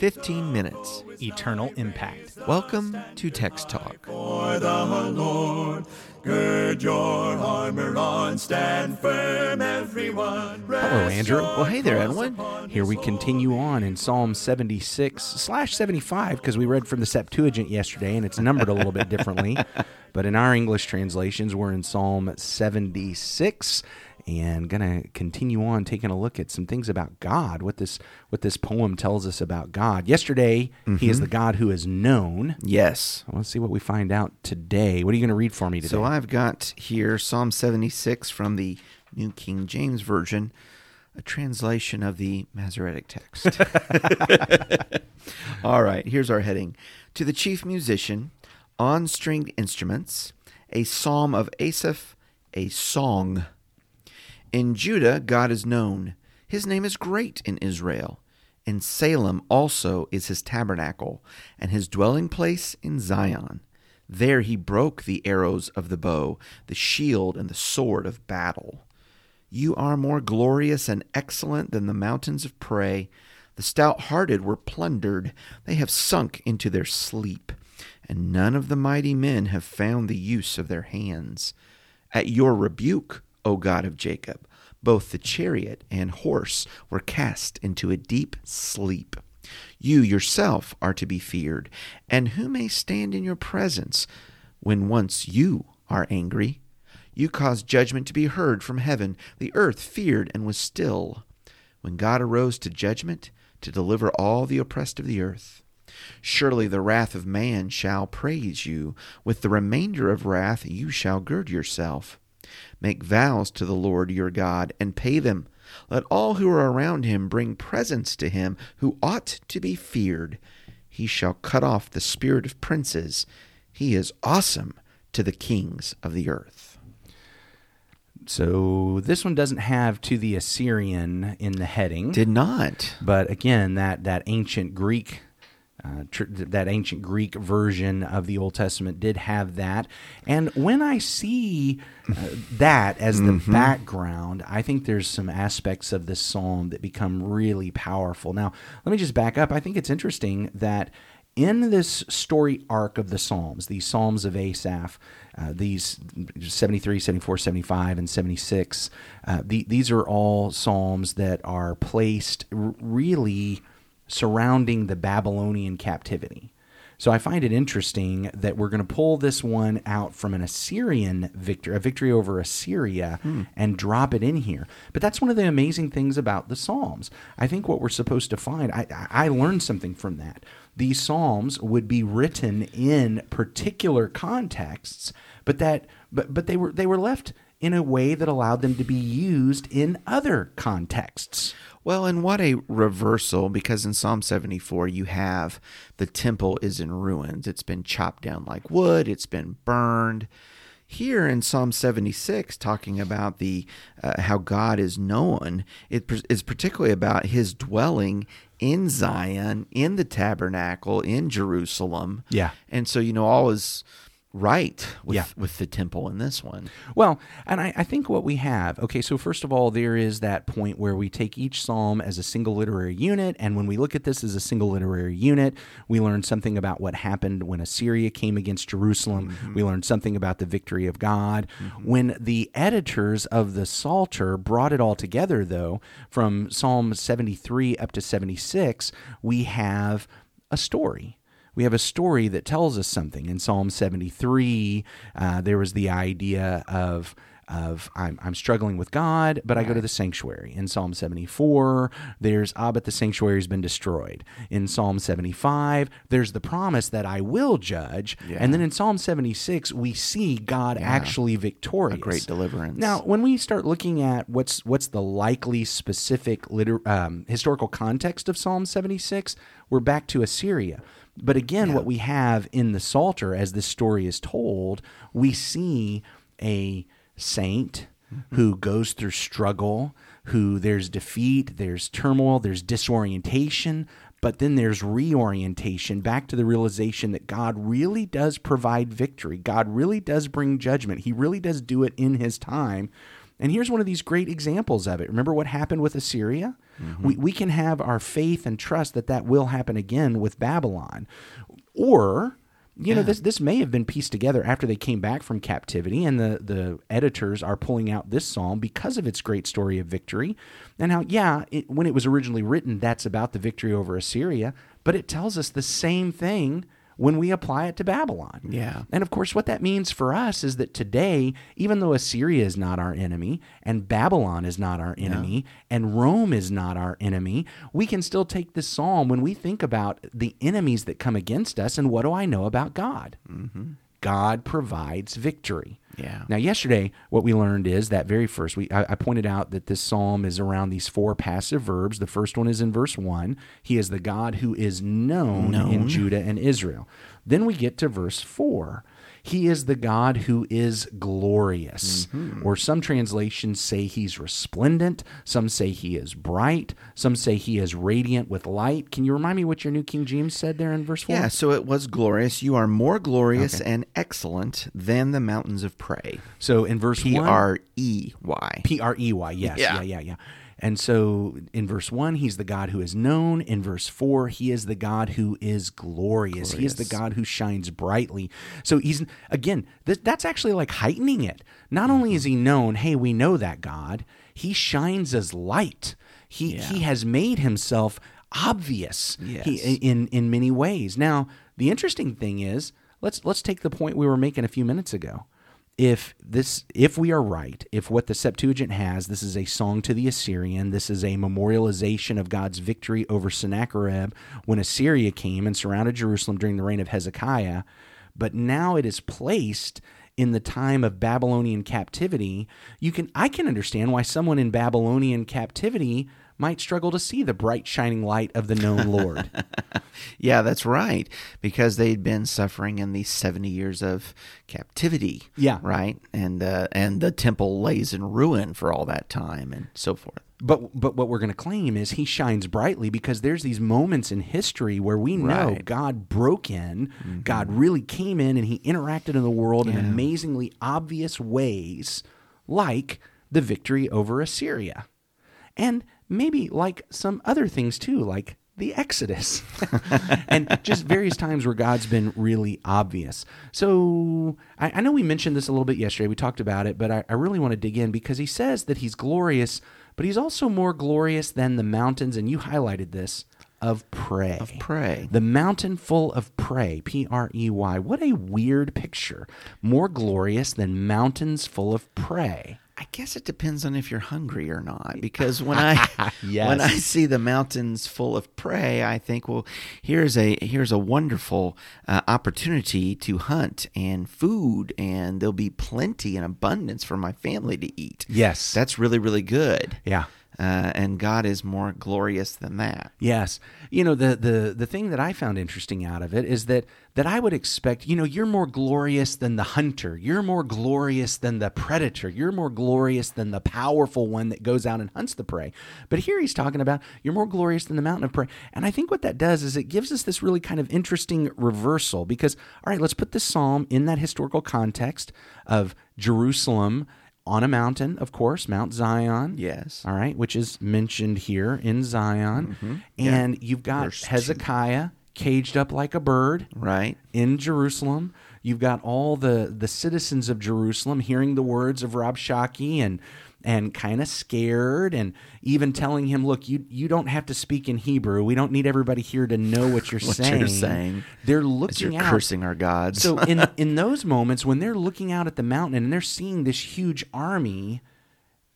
15 minutes. eternal impact. Welcome to Text Talk. For the Lord, gird your armor on, stand firm, everyone. Hello, Andrew. Well, hey there, Edwin. Here we continue on in Psalm 76 slash 75 because we read from the Septuagint yesterday and it's numbered a little bit differently. But in our English translations, we're in Psalm 76 and going to continue on taking a look at some things about God, what this what this poem tells us about God. Yesterday, he is mm-hmm. the God who is known. Yes. Let's see what we find out today. What are you going to read for me today? So I've got here Psalm 76 from the New King James Version, a translation of the Masoretic text. All right, here's our heading To the chief musician, on stringed instruments, a psalm of Asaph, a song. In Judah, God is known. His name is great in Israel. In Salem also is his tabernacle, and his dwelling place in Zion. There he broke the arrows of the bow, the shield, and the sword of battle. You are more glorious and excellent than the mountains of prey. The stout hearted were plundered, they have sunk into their sleep, and none of the mighty men have found the use of their hands. At your rebuke, O God of Jacob, both the chariot and horse were cast into a deep sleep. You yourself are to be feared, and who may stand in your presence when once you are angry? You caused judgment to be heard from heaven. The earth feared and was still. When God arose to judgment, to deliver all the oppressed of the earth. Surely the wrath of man shall praise you. With the remainder of wrath you shall gird yourself. Make vows to the Lord your God, and pay them. Let all who are around him bring presents to him who ought to be feared. He shall cut off the spirit of princes. He is awesome to the kings of the earth. so this one doesn't have to the Assyrian in the heading. Did not. But again, that that ancient Greek, uh, tr- that ancient Greek version of the Old Testament did have that. And when I see uh, that as the background, I think there's some aspects of this psalm that become really powerful. Now, let me just back up. I think it's interesting that. In this story arc of the Psalms, these Psalms of Asaph, uh, these 73, 74, 75, and 76, uh, the, these are all Psalms that are placed r- really surrounding the Babylonian captivity. So I find it interesting that we're going to pull this one out from an Assyrian victory, a victory over Assyria, hmm. and drop it in here. But that's one of the amazing things about the Psalms. I think what we're supposed to find, I, I I learned something from that. These Psalms would be written in particular contexts, but that but but they were they were left in a way that allowed them to be used in other contexts. Well, and what a reversal, because in Psalm 74, you have the temple is in ruins. It's been chopped down like wood, it's been burned. Here in Psalm 76, talking about the uh, how God is known, it is particularly about his dwelling in Zion, in the tabernacle, in Jerusalem. Yeah. And so, you know, all is right with, Yeah. with the temple in this one. Well, and I, I think what we have, okay, so first of all, there is that point where we take each psalm as a single literary unit, and when we look at this as a single literary unit, we learn something about what happened when Assyria came against Jerusalem. Mm-hmm. We learn something about the victory of God. Mm-hmm. When the editors of the Psalter brought it all together, though, from Psalm 73 up to 76, we have a story we have a story that tells us something. In Psalm 73, uh, there was the idea of of I'm, I'm struggling with God, but I go to the sanctuary. In Psalm 74, there's ah, but the sanctuary's been destroyed. In Psalm 75, there's the promise that I will judge, and then in Psalm 76, we see God actually victorious, A great deliverance. Now, when we start looking at what's what's the likely specific liter- um, historical context of Psalm 76, we're back to Assyria. But again, what we have in the Psalter, as this story is told, we see a saint who goes through struggle, who there's defeat, there's turmoil, there's disorientation, but then there's reorientation back to the realization that God really does provide victory. God really does bring judgment. He really does do it in his time. And here's one of these great examples of it. Remember what happened with Assyria? Mm-hmm. We, we can have our faith and trust that that will happen again with Babylon. Or, you know, this, this may have been pieced together after they came back from captivity, and the, the editors are pulling out this psalm because of its great story of victory. And how, yeah, it, when it was originally written, that's about the victory over Assyria, but it tells us the same thing when we apply it to Babylon. Yeah. And of course, what that means for us is that today, even though Assyria is not our enemy, and Babylon is not our enemy, and Rome is not our enemy, we can still take this psalm when we think about the enemies that come against us and what do I know about God? Mm-hmm. God provides victory. Yeah. Now, yesterday, what we learned is that very first, we I, I pointed out that this psalm is around these four passive verbs. The first one is in verse one. He is the God who is known, in Judah and Israel. Then we get to verse four. He is the God who is glorious. Mm-hmm. Or some translations say he's resplendent. Some say he is bright. Some say he is radiant with light. Can you remind me what your New King James said there in verse 4? Yeah, so it was glorious. You are more glorious and excellent than the mountains of prey. So in verse P 1, R E Y. P R E Y. Yes. Yeah. Yeah. yeah. Yeah. And so in verse 1, he's the God who is known. In verse 4, he is the God who is glorious. He is the God who shines brightly. So he's, again, th- that's actually like heightening it. Not only is he mm-hmm. known, hey, we know that God, he shines as light. He, he has made himself obvious Yes. he, in, in many ways. Now, the interesting thing is, let's, let's take the point we were making a few minutes ago if this if we are right if what the septuagint has this is a song to the assyrian this is a memorialization of god's victory over sennacherib when assyria came and surrounded jerusalem during the reign of hezekiah but now it is placed in the time of babylonian captivity you can i can understand why someone in babylonian captivity might struggle to see the bright shining light of the known lord Yeah, that's right. Because they'd been suffering in these seventy years of captivity. Yeah. Right? And uh, and the temple lays in ruin for all that time and so forth. But but what we're going to claim is he shines brightly because there's these moments in history where we know Right. God broke in, God really came in and he interacted in the world in amazingly obvious ways, like the victory over Assyria. And maybe like some other things too, like the Exodus, and just various times where God's been really obvious. So I, I know we mentioned this a little bit yesterday. We talked about it, but I, I really want to dig in because he says that he's glorious, but he's also more glorious than the mountains, and you highlighted this of prey. Of prey. The mountain full of prey, P R E Y. What a weird picture. More glorious than mountains full of prey. I guess it depends on if you're hungry or not. Because when I Yes. when I see the mountains full of prey, I think, well, here's a here's a wonderful uh, opportunity to hunt and food, and there'll be plenty and abundance for my family to eat. Yes. that's really really good. Yeah. Uh, and God is more glorious than that. Yes. You know, the, the the thing that I found interesting out of it is that that I would expect, you know, you're more glorious than the hunter. You're more glorious than the predator. You're more glorious than the powerful one that goes out and hunts the prey. But here he's talking about you're more glorious than the mountain of prey. And I think what that does is it gives us this really kind of interesting reversal because all right, let's put this psalm in that historical context of Jerusalem on a mountain, of course, Mount Zion. Yes. All right, which is mentioned here in Zion. Mm-hmm. And you've got Verse two. Hezekiah caged up like a bird Right. in Jerusalem. You've got all the, the citizens of Jerusalem hearing the words of Rabshakeh and and kind of scared and even telling him, look, you you don't have to speak in Hebrew. We don't need everybody here to know what you're What saying. you're saying. They're looking out. cursing our gods. So in in those moments when they're looking out at the mountain and they're seeing this huge army,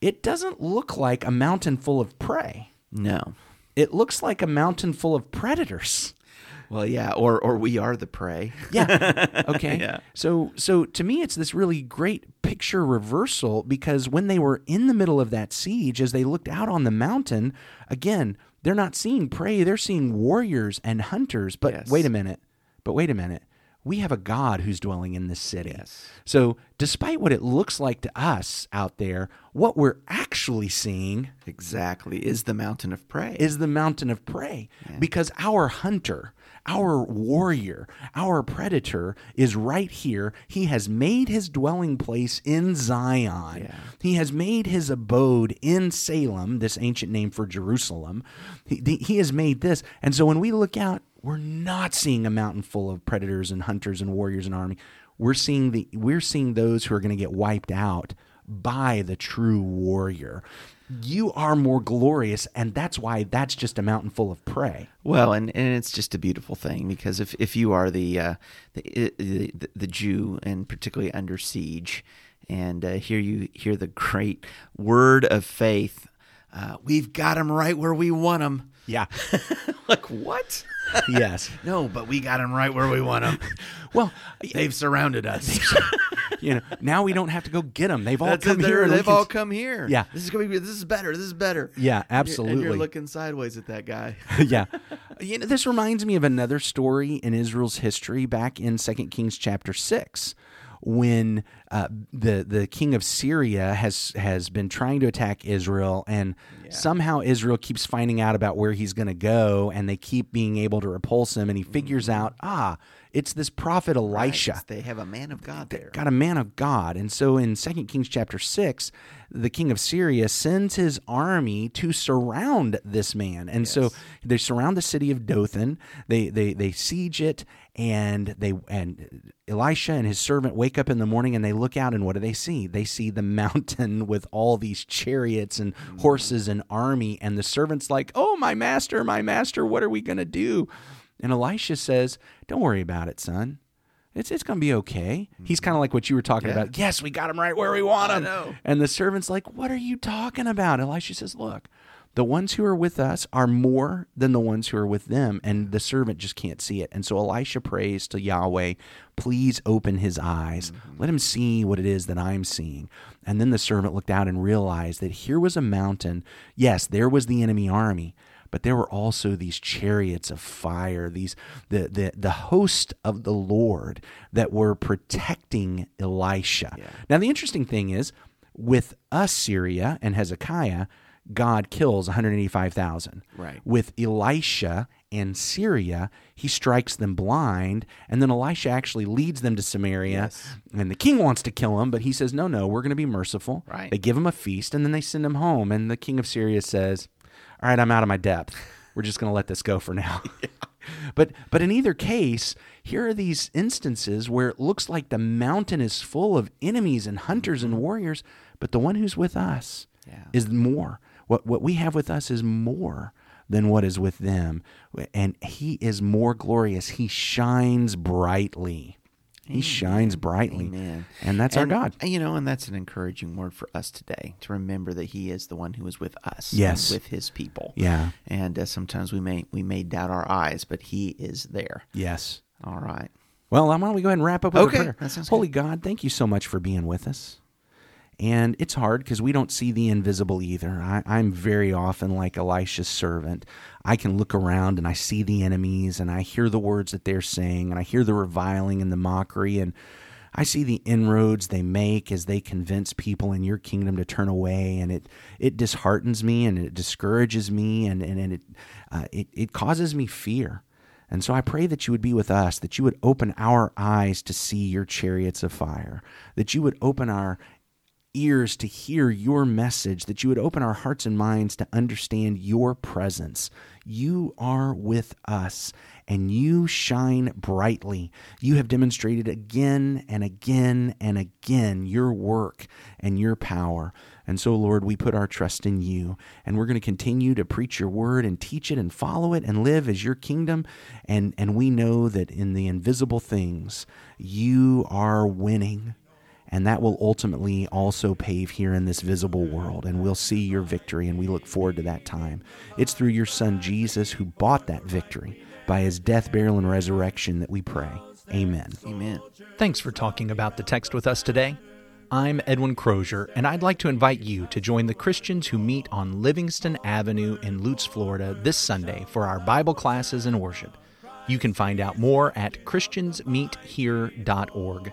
it doesn't look like a mountain full of prey. no. It looks like a mountain full of predators. Well, yeah. Or or we are the prey. Yeah. Okay. Yeah. So so to me it's this really great picture reversal because when they were in the middle of that siege as they looked out on the mountain, again, they're not seeing prey, they're seeing warriors and hunters. But Yes. wait a minute. But wait a minute. We have a God who's dwelling in this city. Yes. So despite what it looks like to us out there, what we're actually seeing Exactly. Is the mountain of prey. is the mountain of prey because our hunter, our warrior, our predator is right here. He has made his dwelling place in Zion. He has made his abode in Salem, this ancient name for Jerusalem. He, he has made this. And so when we look out, we're not seeing a mountain full of predators and hunters and warriors and army. We're seeing the we're seeing those who are going to get wiped out by the true warrior. You are more glorious, and that's why that's just a mountain full of prey. Well, and, and it's just a beautiful thing because if, if you are the, uh, the, the the Jew and particularly under siege, and uh, here you hear the great word of faith, uh, we've got them right where we want them. Yeah. like what? yes. No, but we got them right where we want them. Well, They've surrounded us. you know, now we don't have to go get them. They've all That's come it, here. they're- and we They've can- all come here. Yeah. this is going to be. This is better. This is better. Yeah, And you're- And absolutely. you're looking sideways at that guy. yeah. You know, this reminds me of another story in Israel's history back in Second Kings chapter 6 when uh, the the king of Syria has has been trying to attack Israel and somehow Israel keeps finding out about where he's going to go and they keep being able to repulse him and he figures out ah it's this prophet Elisha Right, They have a man of God there. got a man of God. And so in 2 Kings chapter 6, the king of Syria sends his army to surround this man. And so they surround the city of Dothan. They they they siege it and they and Elisha and his servant wake up in the morning and they look out and what do they see? They see the mountain with all these chariots and horses and army and the servant's like, "Oh, my master, my master, what are we going to do?" And Elisha says, "Don't worry about it, son. It's it's gonna be okay. He's kind of like what you were talking about. Yes, we got him right where we want him. And the servant's like, "What are you talking about?" Elisha says, "Look, the ones who are with us are more than the ones who are with them, and the servant just can't see it." And so Elisha prays to Yahweh, "Please open his eyes. Mm-hmm. Let him see what it is that I'm seeing." And then the servant looked out and realized that here was a mountain. Yes, there was the enemy army but there were also these chariots of fire these the the, the host of the lord that were protecting elisha now the interesting thing is with assyria and hezekiah god kills 185000 Right. with elisha and syria he strikes them blind and then elisha actually leads them to samaria Yes. and the king wants to kill him but he says no no we're going to be merciful Right. they give him a feast and then they send him home and the king of syria says all right, I'm out of my depth. We're just going to let this go for now. But but in either case, here are these instances where it looks like the mountain is full of enemies and hunters and mm-hmm. warriors, but the one who's with us Yeah. is more. What what we have with us is more than what is with them, and he is more glorious. He shines brightly. He shines brightly, Amen. and that's our God. You know, and that's an encouraging word for us today to remember that He is the one who is with us, Yes. with His people. Yeah. And uh, sometimes we may we may doubt our eyes, but He is there. Yes. All right. Well, why don't we go ahead and wrap up with Okay, a prayer? Holy God, thank you so much for being with us. And it's hard because we don't see the invisible either. I, I'm very often like Elisha's servant. I can look around and I see the enemies and I hear the words that they're saying and I hear the reviling and the mockery and I see the inroads they make as they convince people in your kingdom to turn away, and it it disheartens me and it discourages me and and, and it, uh, it it causes me fear. And so I pray that you would be with us, that you would open our eyes to see your chariots of fire, that you would open our ears to hear your message, that you would open our hearts and minds to understand your presence. You are with us and you shine brightly. You have demonstrated again and again and again your work and your power. And so, Lord, we put our trust in you, and we're going to continue to preach your word and teach it and follow it and live as your kingdom. And, and we know that in the invisible things, you are winning. And that will ultimately also pave here in this visible world. And we'll see your victory, and we look forward to that time. It's through your son Jesus who bought that victory by his death, burial, and resurrection that we pray. Amen. Amen. Thanks for talking about the text with us today. I'm Edwin Crozier, and I'd like to invite you to join the Christians who meet on Livingston Avenue in Lutz, Florida this Sunday for our Bible classes and worship. You can find out more at ChristiansMeetHere.org.